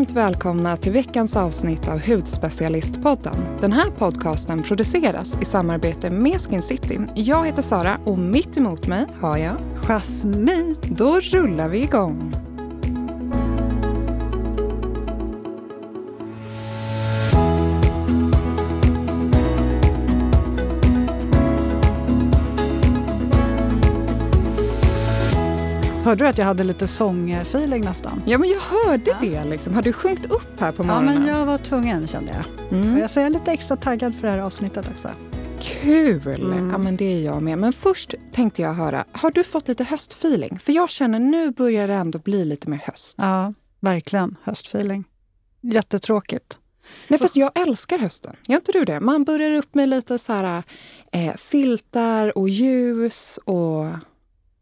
Varmt välkomna till veckans avsnitt av Hudspecialistpodden. Den här podcasten produceras i samarbete med Skin City. Jag heter Sara och mitt emot mig har jag Jasmin. Då rullar vi igång. Hörde du att jag hade lite sångfeeling nästan? Ja, men jag hörde ja. det. Liksom. Har du sjungit upp här på morgonen? Ja, men jag var tvungen kände jag. Mm. Och jag är lite extra taggad för det här avsnittet också. Kul! Mm. Ja, men det är jag med. Men först tänkte jag höra, har du fått lite höstfeeling? För jag känner nu börjar det ändå bli lite mer höst. Ja, verkligen höstfeeling. Jättetråkigt. Nej, fast jag älskar hösten. Gör inte du det? Man börjar upp med lite så här, eh, filtar och ljus och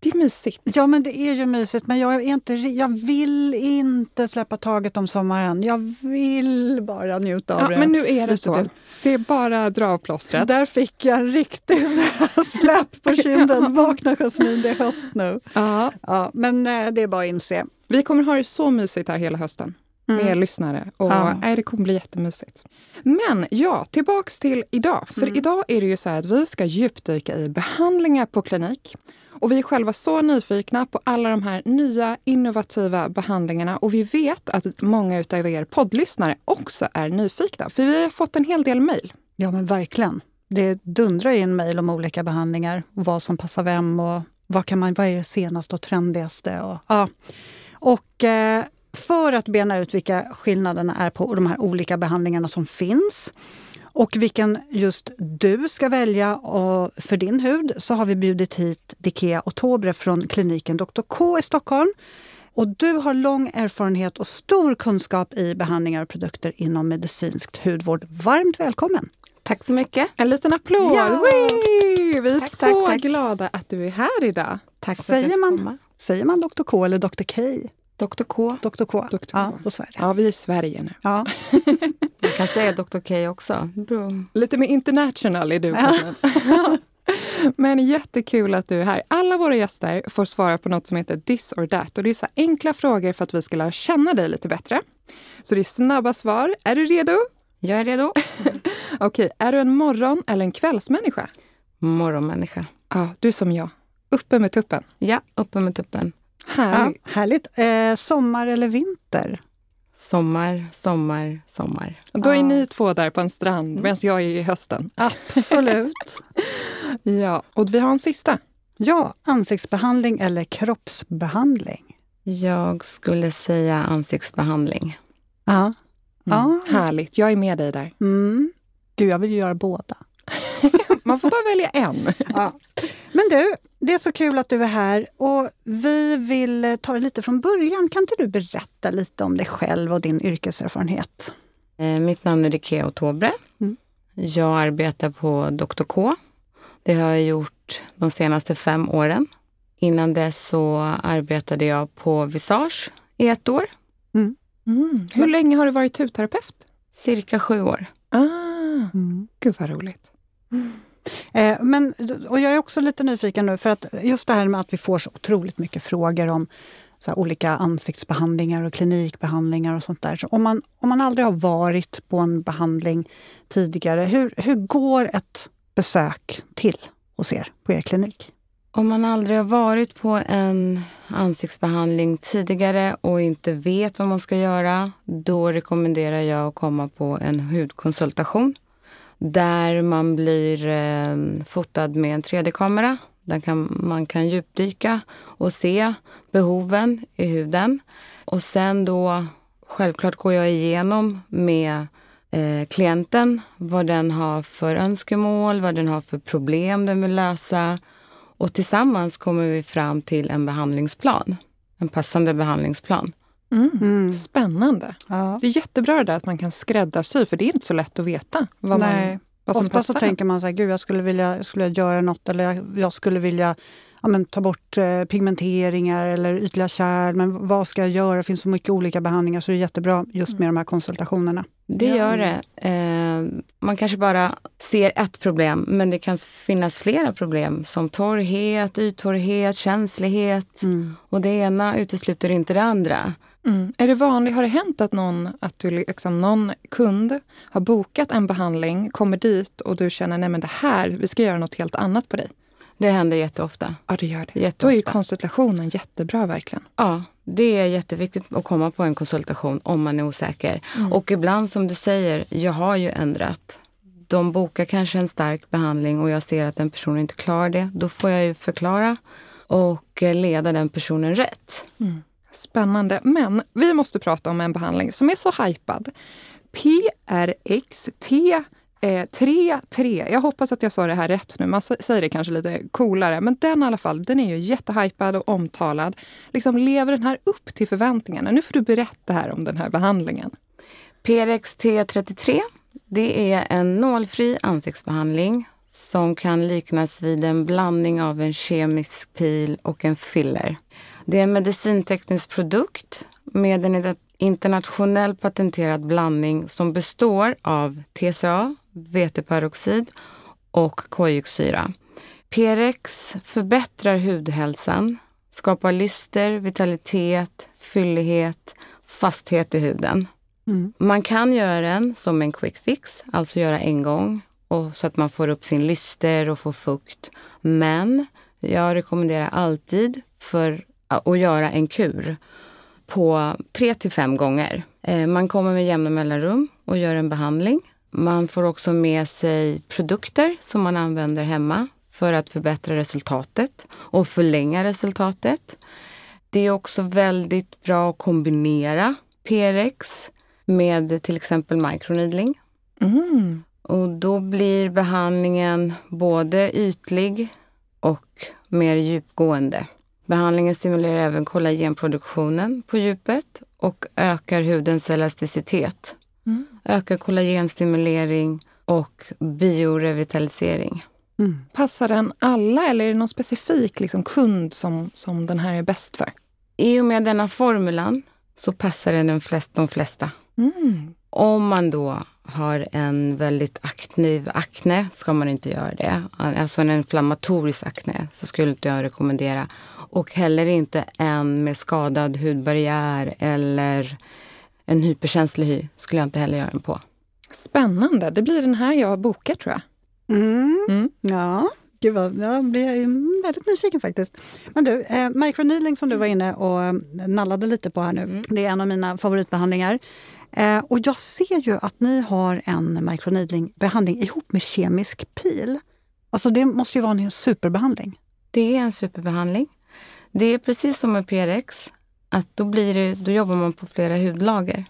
det är mysigt. Ja, men det är ju mysigt. Men jag, är inte, jag vill inte släppa taget om sommaren. Jag vill bara njuta av ja, det. Men nu är det så. Det är bara att dra av plåstret. Där fick jag en riktig släpp på kinden. Vakna Jasmin, det är höst nu. Ja. Ja, men eh, det är bara att inse. Vi kommer ha det så mysigt här hela hösten med mm. lyssnare. Och ja. nej, Det kommer bli jättemysigt. Men ja, tillbaks till idag. För mm. idag är det ju så att vi ska djupdyka i behandlingar på klinik. Och vi är själva så nyfikna på alla de här nya innovativa behandlingarna och vi vet att många av er poddlyssnare också är nyfikna, för vi har fått en hel del mejl. Ja men verkligen. Det dundrar in mejl om olika behandlingar vad som passar vem och vad, kan man, vad är senast senaste och trendigaste. Och, ja. och eh, för att bena ut vilka skillnaderna är på de här olika behandlingarna som finns och vilken just du ska välja för din hud så har vi bjudit hit Dikea Otobre från kliniken Dr K i Stockholm. Och du har lång erfarenhet och stor kunskap i behandlingar och produkter inom medicinskt hudvård. Varmt välkommen! Tack så mycket! En liten applåd! Ja. Vi är tack, så tack, tack. glada att du är här idag. Tack säger, man, säger man Dr K eller Dr K? Dr K. Dr K. Dr. K. Ja, så är det. Ja, vi är i Sverige nu. Ja. Man kan säga Dr K också. Bra. Lite mer international är du. Ja. Men jättekul att du är här. Alla våra gäster får svara på något som heter this or that. Och det är så enkla frågor för att vi ska lära känna dig lite bättre. Så det är snabba svar. Är du redo? Jag är redo. Okej, är du en morgon eller en kvällsmänniska? Morgonmänniska. Ja, du som jag. Uppe med tuppen? Ja, uppe med tuppen. Härligt. Ja, härligt. Eh, sommar eller vinter? Sommar, sommar, sommar. Och då är ja. ni två där på en strand mm. medan jag är i hösten. Absolut. ja, och vi har en sista. Ja, ansiktsbehandling eller kroppsbehandling? Jag skulle säga ansiktsbehandling. Ja. Mm. ja. Härligt, jag är med dig där. Mm. Gud, jag vill göra båda. Man får bara välja en. Ja. Men du, det är så kul att du är här och vi vill ta det lite från början. Kan inte du berätta lite om dig själv och din yrkeserfarenhet? Eh, mitt namn är Rikea Otobre. Mm. Jag arbetar på Dr K. Det har jag gjort de senaste fem åren. Innan dess så arbetade jag på Visage i ett år. Mm. Mm. Hur länge har du varit hudterapeut? Cirka sju år. Ah, mm. Gud vad roligt. Eh, men, och jag är också lite nyfiken nu, för att just det här med att vi får så otroligt mycket frågor om så olika ansiktsbehandlingar och klinikbehandlingar och sånt där. Så om, man, om man aldrig har varit på en behandling tidigare, hur, hur går ett besök till hos er på er klinik? Om man aldrig har varit på en ansiktsbehandling tidigare och inte vet vad man ska göra, då rekommenderar jag att komma på en hudkonsultation där man blir eh, fotad med en 3D-kamera. Där kan, man kan djupdyka och se behoven i huden. Och sen då, självklart går jag igenom med eh, klienten vad den har för önskemål, vad den har för problem den vill lösa. Och tillsammans kommer vi fram till en behandlingsplan, en passande behandlingsplan. Mm. Mm. Spännande. Ja. Det är jättebra det där att man kan skräddarsy, för det är inte så lätt att veta vad Nej. man vad som Ofta så tänker man så här, gud jag skulle vilja, jag skulle göra något eller jag, jag skulle vilja ja, men, ta bort eh, pigmenteringar eller ytliga kärl. Men vad ska jag göra? Det finns så mycket olika behandlingar så det är jättebra just med mm. de här konsultationerna. Det gör det. Eh, man kanske bara ser ett problem, men det kan finnas flera problem som torrhet, yttorrhet, känslighet. Mm. Och det ena utesluter inte det andra. Mm. Är det vanligt, har det hänt att någon, att du, liksom, någon kund har bokat en behandling, kommer dit och du känner nej men det här, vi ska göra något helt annat på dig? Det händer jätteofta. Ja, det gör det. Jätteofta. Då är ju konsultationen jättebra verkligen. Ja, det är jätteviktigt att komma på en konsultation om man är osäker. Och ibland som du säger, jag har ju ändrat. De bokar kanske en stark behandling och jag ser att den personen inte klarar det. Då får jag ju förklara och eh, leda den personen rätt. Spännande. Men vi måste prata om en behandling som är så hypad. PRXT eh, 3.3. Jag hoppas att jag sa det här rätt nu. Man säger det kanske lite coolare. Men den i alla fall, den är ju jättehypad och omtalad. Liksom lever den här upp till förväntningarna? Nu får du berätta här om den här behandlingen. PRXT33, det är en nålfri ansiktsbehandling som kan liknas vid en blandning av en kemisk pil och en filler. Det är en medicinteknisk produkt med en internationell patenterad blandning som består av TCA, veteperoxid och kojuxsyra. PRX förbättrar hudhälsan, skapar lyster, vitalitet, fyllighet, fasthet i huden. Mm. Man kan göra den som en quick fix, alltså göra en gång och så att man får upp sin lyster och får fukt. Men jag rekommenderar alltid för att göra en kur på tre till fem gånger. Eh, Man kommer med jämna mellanrum och gör en behandling. Man får också med sig produkter som man använder hemma för att förbättra resultatet och förlänga resultatet. Det är också väldigt bra att kombinera PRX med till exempel microneedling. Mm. Och då blir behandlingen både ytlig och mer djupgående. Behandlingen stimulerar även kollagenproduktionen på djupet och ökar hudens elasticitet. Mm. Ökar kollagenstimulering och biorevitalisering. Mm. Passar den alla eller är det någon specifik liksom, kund som, som den här är bäst för? I och med denna formulan så passar den de flesta. De flesta. Mm. Om man då har en väldigt aktiv akne ska man inte göra det. Alltså en inflammatorisk akne så skulle inte jag rekommendera. Och heller inte en med skadad hudbarriär eller en hyperkänslig hy skulle jag inte heller göra den på. Spännande. Det blir den här jag bokar tror jag. Mm. Mm. Ja, gud vad, jag blir väldigt nyfiken faktiskt. Men du, eh, microneedling som du var inne och nallade lite på här nu, Mm. det är en av mina favoritbehandlingar. Eh, och jag ser ju att ni har en microneedling-behandling ihop med kemisk pil. Alltså det måste ju vara en superbehandling. Det är en superbehandling. Det är precis som med PRX, att då, blir det, då jobbar man på flera hudlager.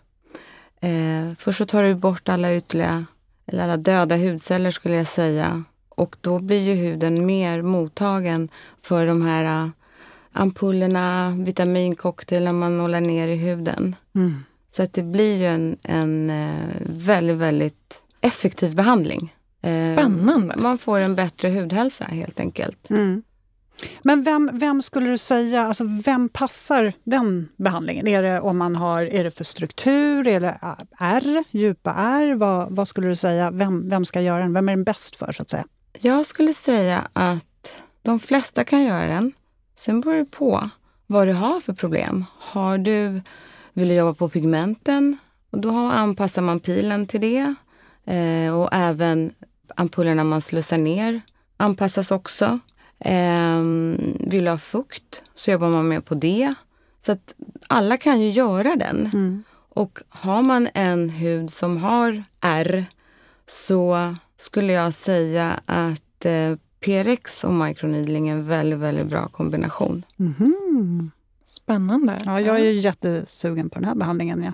Eh, först så tar du bort alla ytliga, eller alla döda hudceller skulle jag säga. Och då blir ju huden mer mottagen för de här eh, ampullerna, vitamincocktailen man nålar ner i huden. Mm. Så att det blir ju en, en eh, väldigt, väldigt effektiv behandling. Eh, Spännande. Man får en bättre hudhälsa helt enkelt. Mm. Men vem, vem skulle du säga, alltså vem passar den behandlingen? Är det om man har, är det för struktur, är det R, djupa R? Vad, vad skulle du säga, vem, vem ska göra den? Vem är den bäst för så att säga? Jag skulle säga att de flesta kan göra den. Sen beror det på vad du har för problem. Har du, vill du jobba på pigmenten? Och då anpassar man pilen till det. Eh, och även ampullerna man slussar ner anpassas också. Eh, vill du ha fukt så jobbar man med på det. Så att alla kan ju göra den. Mm. Och har man en hud som har R så skulle jag säga att eh, PRX och microneedling är en väldigt, väldigt bra kombination. Mhm. Spännande. Ja, jag är ju jättesugen på den här behandlingen. Ja.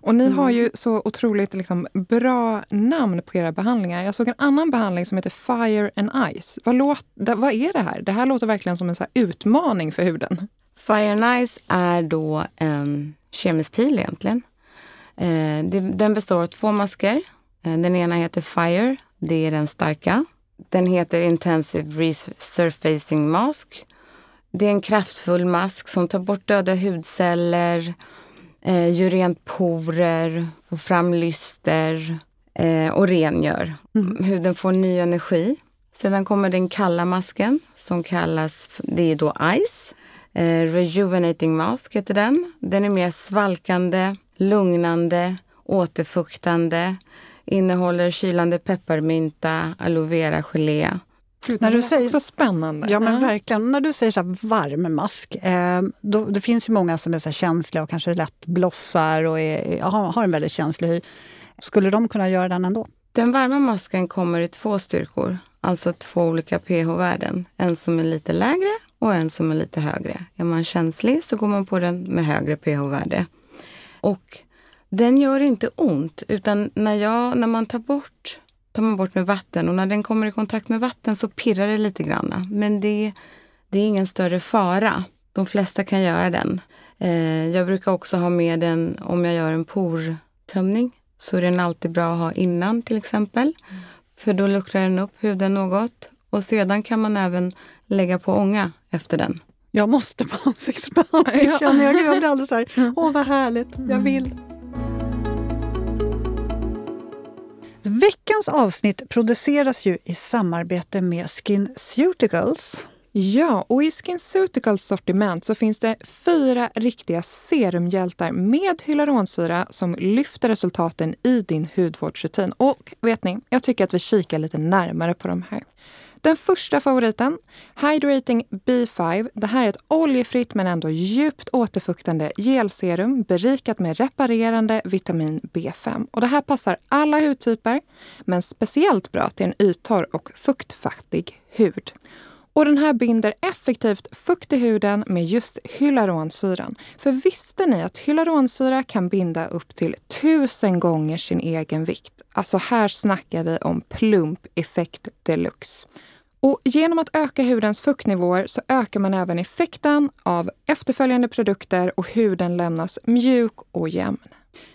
Och ni Mm. har ju så otroligt liksom, bra namn på era behandlingar. Jag såg en annan behandling som heter Fire and Ice. Vad, låt, vad är det här? Det här låter verkligen som en så utmaning för huden. Fire and Ice är då en kemisk pil egentligen. Eh, den består av två masker. Eh, den ena heter Fire, det är den starka. Den heter Intensive Resurfacing Mask. Det är en kraftfull mask som tar bort döda hudceller, eh, gör rent porer, får fram lyster eh, och rengör. Mm. Huden får ny energi. Sedan kommer den kalla masken som kallas, det är då Ice. Eh, Rejuvenating Mask heter den. Den är mer svalkande, lugnande, återfuktande. Innehåller kylande pepparmynta, aloe vera gelé. Gud, när du säger, så spännande. Ja, men verkligen. När du säger så varm mask, eh, då, det finns ju många som är så känsliga och kanske lätt blossar och är, har, har en väldigt känslig hy. Skulle de kunna göra den ändå? Den varma masken kommer i två styrkor, alltså två olika pH-värden. En som är lite lägre och en som är lite högre. Är man känslig så går man på den med högre pH-värde. Och den gör inte ont, utan när, jag, när man tar bort, tar man bort med vatten och när den kommer i kontakt med vatten så pirrar det lite grann. Men det, det är ingen större fara. De flesta kan göra den. Eh, jag brukar också ha med den om jag gör en portömning. Så är den alltid bra att ha innan till exempel. För då luckrar den upp huden något. Och sedan kan man även lägga på ånga efter den. Jag måste på ansiktsbehandling ja. känner jag. Jag blir alldeles så här, åh vad härligt, jag vill. Veckans avsnitt produceras ju i samarbete med SkinCeuticals. Ja, och i SkinCeuticals sortiment så finns det fyra riktiga serumhjältar med hyaluronsyra som lyfter resultaten i din hudvårdsrutin. Och vet ni, jag tycker att vi kikar lite närmare på de här. Den första favoriten, Hydrating B5. Det här är ett oljefritt men ändå djupt återfuktande gelserum berikat med reparerande vitamin B5. Och det här passar alla hudtyper, men speciellt bra till en yttorr och fuktfattig hud. Och den här binder effektivt fukt i huden med just hyaluronsyran. För visste ni att hyaluronsyra kan binda upp till tusen gånger sin egen vikt? Alltså här snackar vi om plump-effekt deluxe. Och genom att öka hudens fuktnivåer så ökar man även effekten av efterföljande produkter och huden lämnas mjuk och jämn.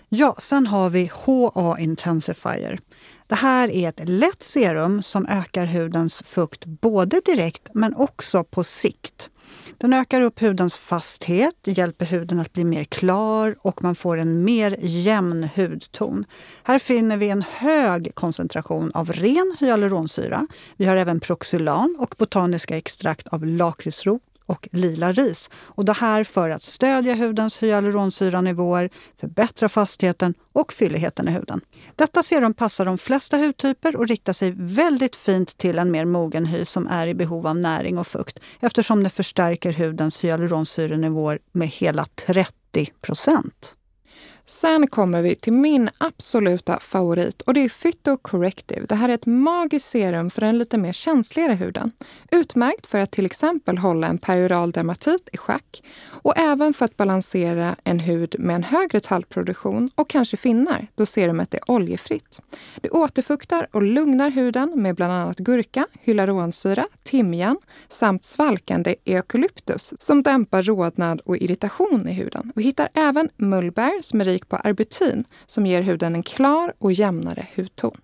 Ja, sen har vi HA Intensifier. Det här är ett lätt serum som ökar hudens fukt både direkt men också på sikt. Den ökar upp hudens fasthet, hjälper huden att bli mer klar och man får en mer jämn hudton. Här finner vi en hög koncentration av ren hyaluronsyra. Vi har även proxylan och botaniska extrakt av lakritsrot och lila ris. Och det här för att stödja hudens hyaluronsyranivåer, förbättra fastheten och fylligheten i huden. Detta serum passar de flesta hudtyper och riktar sig väldigt fint till en mer mogen hy som är i behov av näring och fukt eftersom det förstärker hudens hyaluronsyrenivåer med hela 30 procent. Sen kommer vi till min absoluta favorit och det är Phyto Corrective. Det här är ett magiskt serum för den lite mer känsligare huden. Utmärkt för att till exempel hålla en perioral dermatit i schack och även för att balansera en hud med en högre talgproduktion och kanske finnar då serumet är oljefritt. Det återfuktar och lugnar huden med bland annat gurka, hyaluronsyra, timjan samt svalkande eukalyptus som dämpar rodnad och irritation i huden. Vi hittar även mullbär som är rik på arbutin som ger huden en klar och jämnare hudton.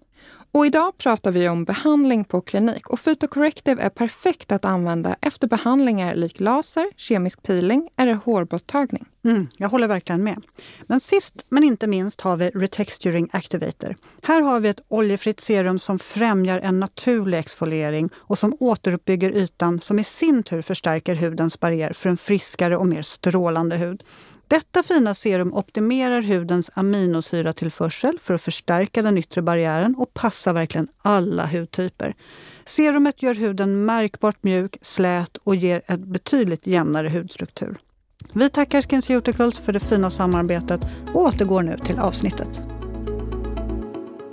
Och idag pratar vi om behandling på klinik och Phytocorrective är perfekt att använda efter behandlingar lik laser, kemisk peeling eller hårborttagning. Mm, jag håller verkligen med. Men sist men inte minst har vi Retexturing Activator. Här har vi ett oljefritt serum som främjar en naturlig exfoliering och som återuppbygger ytan som i sin tur förstärker hudens barriär för en friskare och mer strålande hud. Detta fina serum optimerar hudens aminosyratillförsel för att förstärka den yttre barriären och passar verkligen alla hudtyper. Serumet gör huden märkbart mjuk, slät och ger en betydligt jämnare hudstruktur. Vi tackar SkinCeuticals för det fina samarbetet och återgår nu till avsnittet.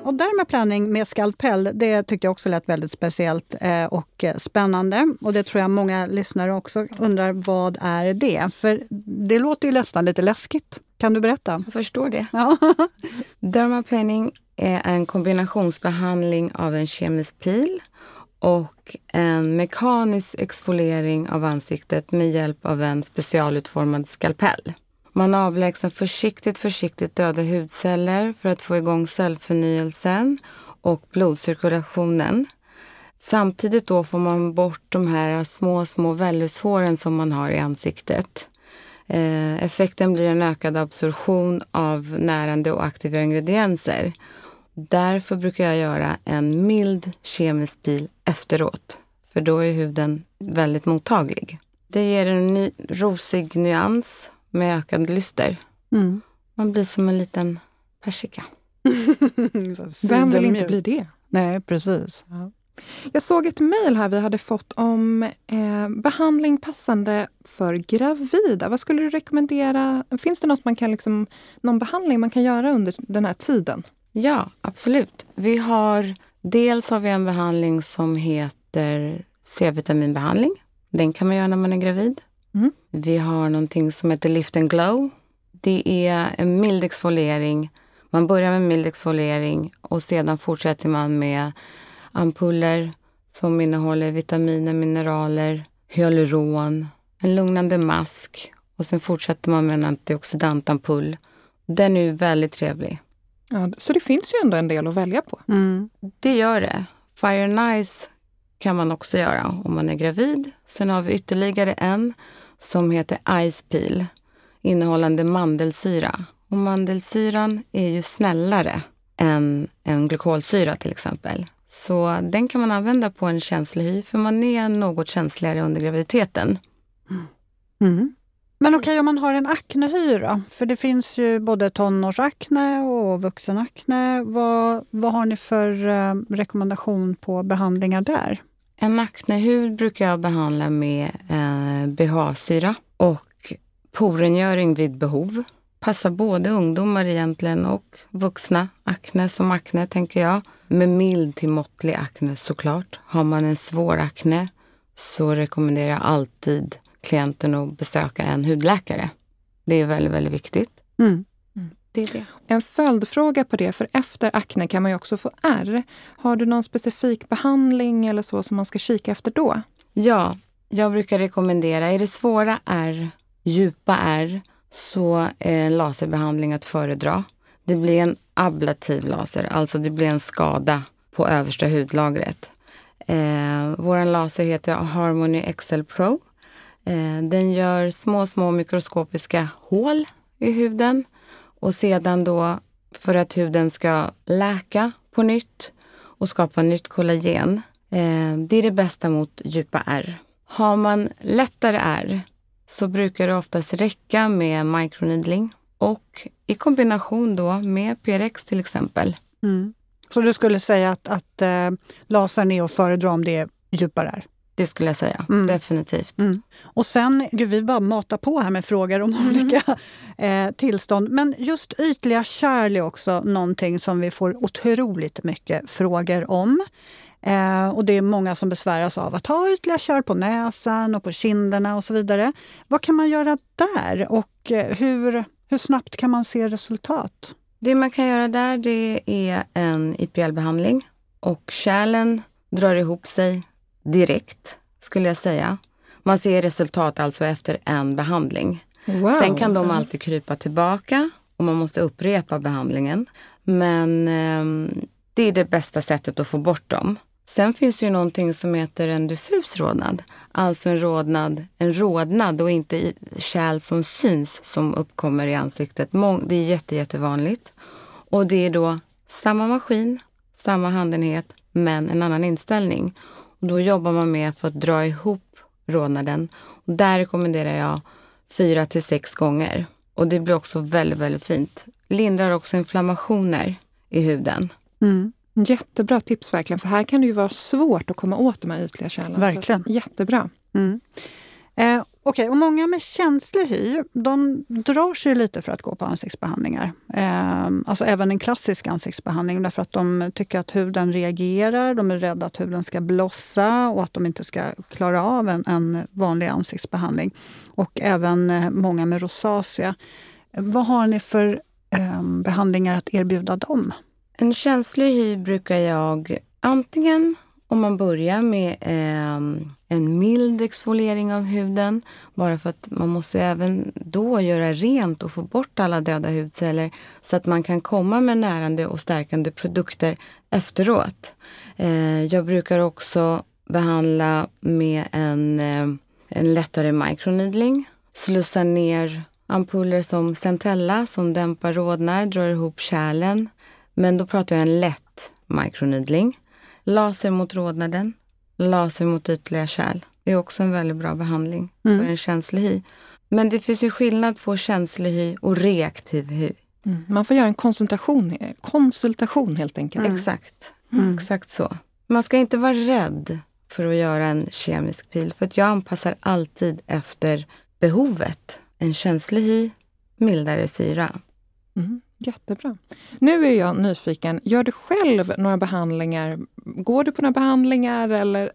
Och dermaplaning med skalpell, det tyckte jag också lät väldigt speciellt eh, och spännande. Och det tror jag många lyssnare också undrar, vad är det? För det låter ju nästan lite läskigt. Kan du berätta? Jag förstår det. Ja. dermaplaning är en kombinationsbehandling av en kemisk pil och en mekanisk exfoliering av ansiktet med hjälp av en specialutformad skalpell. Man avlägsnar försiktigt, försiktigt döda hudceller för att få igång cellförnyelsen och blodcirkulationen. Samtidigt då får man bort de här små, små vällushåren som man har i ansiktet. Eh, effekten blir en ökad absorption av närande och aktiva ingredienser. Därför brukar jag göra en mild kemisk pil efteråt, för då är huden väldigt mottaglig. Det ger en ny, rosig nyans med ökad lyster. Mm. Man blir som en liten persika. Vem vill inte bli det? Nej, precis. Ja. Jag såg ett mejl här vi hade fått om eh, behandling passande för gravida. Vad skulle du rekommendera? Finns det något man kan liksom, någon behandling man kan göra under den här tiden? Ja, absolut. Vi har, dels har vi en behandling som heter C-vitaminbehandling. Den kan man göra när man är gravid. Mm. Vi har någonting som heter Lift and Glow. Det är en mild exfoliering. Man börjar med mild exfoliering och sedan fortsätter man med ampuller som innehåller vitaminer, mineraler, hyaluron, en lugnande mask och sen fortsätter man med en antioxidantampull. Den är väldigt trevlig. Ja, så det finns ju ändå en del att välja på. Mm. Det gör det. Fire Nice kan man också göra om man är gravid. Sen har vi ytterligare en som heter Ice Peel innehållande mandelsyra. Och mandelsyran är ju snällare än en glykolsyra till exempel. Så den kan man använda på en känslig hy för man är något känsligare under graviditeten. Mm. Men okej, okay, om man har en aknehy då? För det finns ju både tonårsakne och vuxenakne. Vad, vad har ni för eh, rekommendation på behandlingar där? En aknehud brukar jag behandla med eh, BHA-syra och porengöring vid behov. Passar både ungdomar egentligen och vuxna. Akne som akne, tänker jag. Med mild till måttlig akne såklart. Har man en svår akne så rekommenderar jag alltid klienten att besöka en hudläkare. Det är väldigt, väldigt viktigt. Mm. Det är det. En följdfråga på det, för efter akne kan man ju också få ärr. Har du någon specifik behandling eller så som man ska kika efter då? Ja, jag brukar rekommendera, är det svåra ärr, djupa ärr, så är laserbehandling att föredra. Det blir en ablativ laser, alltså det blir en skada på översta hudlagret. Eh, Vår laser heter Harmony XL Pro. Eh, den gör små, små mikroskopiska hål i huden och sedan då för att huden ska läka på nytt och skapa nytt kollagen. Eh, det är det bästa mot djupa ärr. Har man lättare ärr så brukar det oftast räcka med microneedling och i kombination då med PRX till exempel. Mm. Så du skulle säga att, att eh, lasern är att föredra om det är djupare ärr? Det skulle jag säga, mm. definitivt. Mm. Och sen, gud vi bara matar på här med frågor om mm. olika eh, tillstånd. Men just ytliga kärl är också någonting som vi får otroligt mycket frågor om. Eh, och det är många som besväras av att ha ytliga kärl på näsan och på kinderna och så vidare. Vad kan man göra där och eh, hur, hur snabbt kan man se resultat? Det man kan göra där det är en IPL-behandling och kärlen drar ihop sig direkt, skulle jag säga. Man ser resultat alltså efter en behandling. Wow. Sen kan de alltid krypa tillbaka och man måste upprepa behandlingen. Men eh, det är det bästa sättet att få bort dem. Sen finns det ju någonting som heter en diffus rodnad. Alltså en rodnad, en rodnad och inte kärl som syns som uppkommer i ansiktet. Det är jätte, jättevanligt. Och det är då samma maskin, samma handenhet, men en annan inställning. Och då jobbar man med för att dra ihop rodnaden. Och där rekommenderar jag fyra till sex gånger. Och det blir också väldigt, väldigt fint. Lindrar också inflammationer i huden. Mm. Jättebra tips verkligen, för här kan det ju vara svårt att komma åt de här ytliga kärlen. Verkligen. Så, jättebra. Mm. Eh, Okej, okay, och många med känslig hy, de drar sig lite för att gå på ansiktsbehandlingar. Eh, alltså även en klassisk ansiktsbehandling därför att de tycker att huden reagerar, de är rädda att huden ska blossa och att de inte ska klara av en, en vanlig ansiktsbehandling. Och även eh, många med rosacea. Vad har ni för eh, behandlingar att erbjuda dem? En känslig hy brukar jag antingen om man börjar med eh, en mild exfoliering av huden, bara för att man måste även då göra rent och få bort alla döda hudceller så att man kan komma med närande och stärkande produkter efteråt. Eh, jag brukar också behandla med en, eh, en lättare microneedling slussa ner ampuller som Centella som dämpar rodnad, drar ihop kärlen. Men då pratar jag en lätt microneedling. Laser mot rodnaden, laser mot ytliga kärl. Det är också en väldigt bra behandling mm. för en känslig hy. Men det finns ju skillnad på känslig hy och reaktiv hy. Mm. Man får göra en konsultation, konsultation helt enkelt. Mm. Exakt. Mm. Exakt så. Man ska inte vara rädd för att göra en kemisk pil för att jag anpassar alltid efter behovet. En känslig hy, mildare syra. Jättebra. Nu är jag nyfiken, gör du själv några behandlingar? Går du på några behandlingar eller?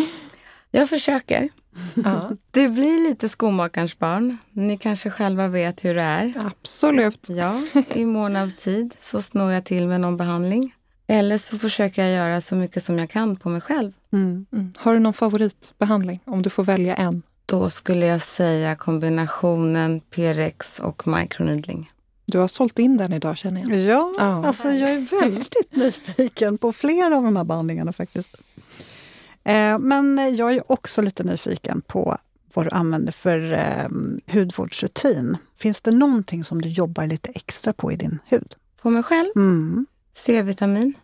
jag försöker. Ja. Det blir lite skomakarens barn. Ni kanske själva vet hur det är. Absolut. Ja, i mån av tid så snår jag till med någon behandling. Eller så försöker jag göra så mycket som jag kan på mig själv. Mm. Mm. Har du någon favoritbehandling om du får välja en? Då skulle jag säga kombinationen PRX och microneedling. Du har sålt in den idag känner jag. Ja, ja. Alltså, jag är väldigt nyfiken på flera av de här behandlingarna faktiskt. Eh, men jag är också lite nyfiken på vad du använder för eh, hudvårdsrutin. Finns det någonting som du jobbar lite extra på i din hud? På mig själv? Mm. C-vitamin.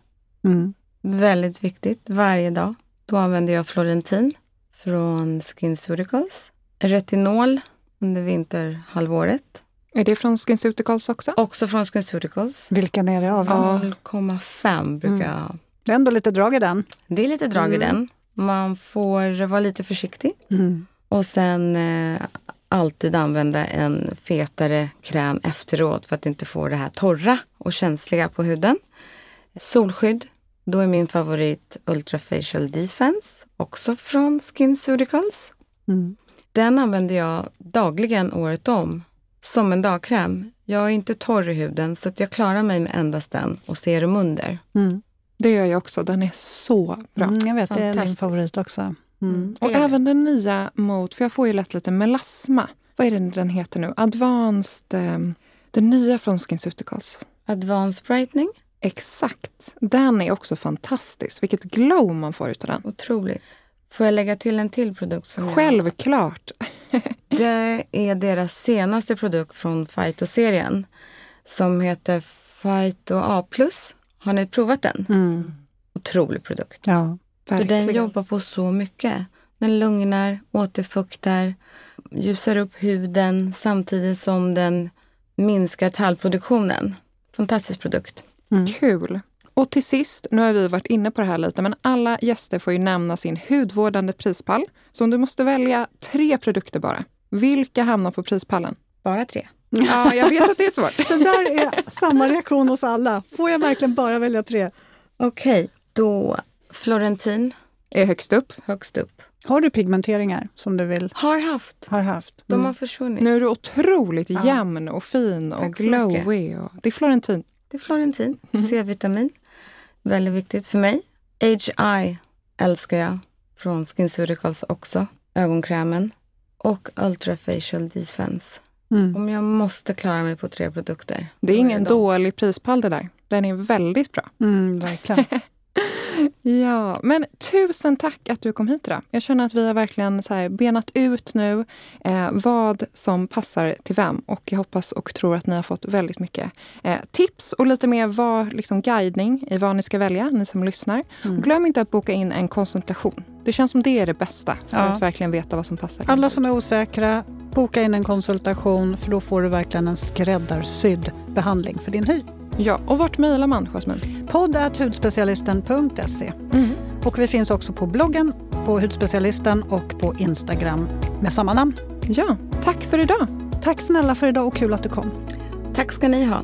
Mm. Väldigt viktigt varje dag. Då använder jag Florentin från SkinCeuticals. Retinol under vinterhalvåret. Är det från SkinCeuticals också? Också från SkinCeuticals. Vilken är det av? 0,5 brukar mm. jag ha. Det är ändå lite drag i den. Det är lite drag mm. i den. Man får vara lite försiktig. Mm. Och sen eh, alltid använda en fetare kräm efteråt för att inte få det här torra och känsliga på huden. Solskydd. Då är min favorit Ultra Facial Defense, också från SkinCeuticals. Mm. Den använder jag dagligen året om som en dagkräm. Jag är inte torr i huden så att jag klarar mig med endast den och serum under. Mm. Det gör jag också. Den är så bra. Mm, jag vet, det är min favorit också. Mm. mm. Och även den nya mot, för jag får ju lätt lite melasma. Vad är det den heter nu? Advanced, eh, den nya från SkinCeuticals. Advanced brightening? Exakt. Den är också fantastisk. Vilket glow man får utav den. Otroligt. Får jag lägga till en till produkt? Som Självklart! det är deras senaste produkt från Phyto-serien som heter Phyto A+. Har ni provat den? Mm. Otrolig produkt. Ja, För den jobbar på så mycket. Den lugnar, återfuktar, ljusar upp huden samtidigt som den minskar tallproduktionen. Fantastisk produkt. Mm. Kul! Och till sist, nu har vi varit inne på det här lite, men alla gäster får ju nämna sin hudvårdande prispall. Så om du måste välja tre produkter bara, vilka hamnar på prispallen? Bara tre. Ja, jag vet att det är svårt. det där är samma reaktion hos alla. Får jag verkligen bara välja tre? Okej, okay, då Florentin. Är högst upp. Högst upp. Har du pigmenteringar som du vill? Har haft. Har haft. De mm. har försvunnit. Nu är du otroligt ja. jämn och fin och Tack glowy. Och... Det är Florentin. Det är Florentin. C-vitamin. Väldigt viktigt för mig. HI älskar jag från SkinCeuticals också. Ögonkrämen. Och Ultra Facial Defense. Mm. Om jag måste klara mig på tre produkter. Det är ingen dålig prispall det där. Den är väldigt bra. Mm, verkligen. Ja, men tusen tack att du kom hit idag. Jag känner att vi har verkligen så benat ut nu eh, vad som passar till vem och jag hoppas och tror att ni har fått väldigt mycket eh, tips och lite mer vad, liksom guidning i vad ni ska välja, ni som lyssnar. Mm. glöm inte att boka in en konsultation. Det känns som det är det bästa för ja. att verkligen veta vad som passar. Alla som är osäkra, boka in en konsultation för då får du verkligen en skräddarsydd behandling för din hy. Ja, och vart mejlar man, Jasmin? Podd.hudspecialisten.se. Mm. Och vi finns också på bloggen, på Hudspecialisten och på Instagram med samma namn. Ja, tack för idag. Tack snälla för idag och kul att du kom. Tack ska ni ha.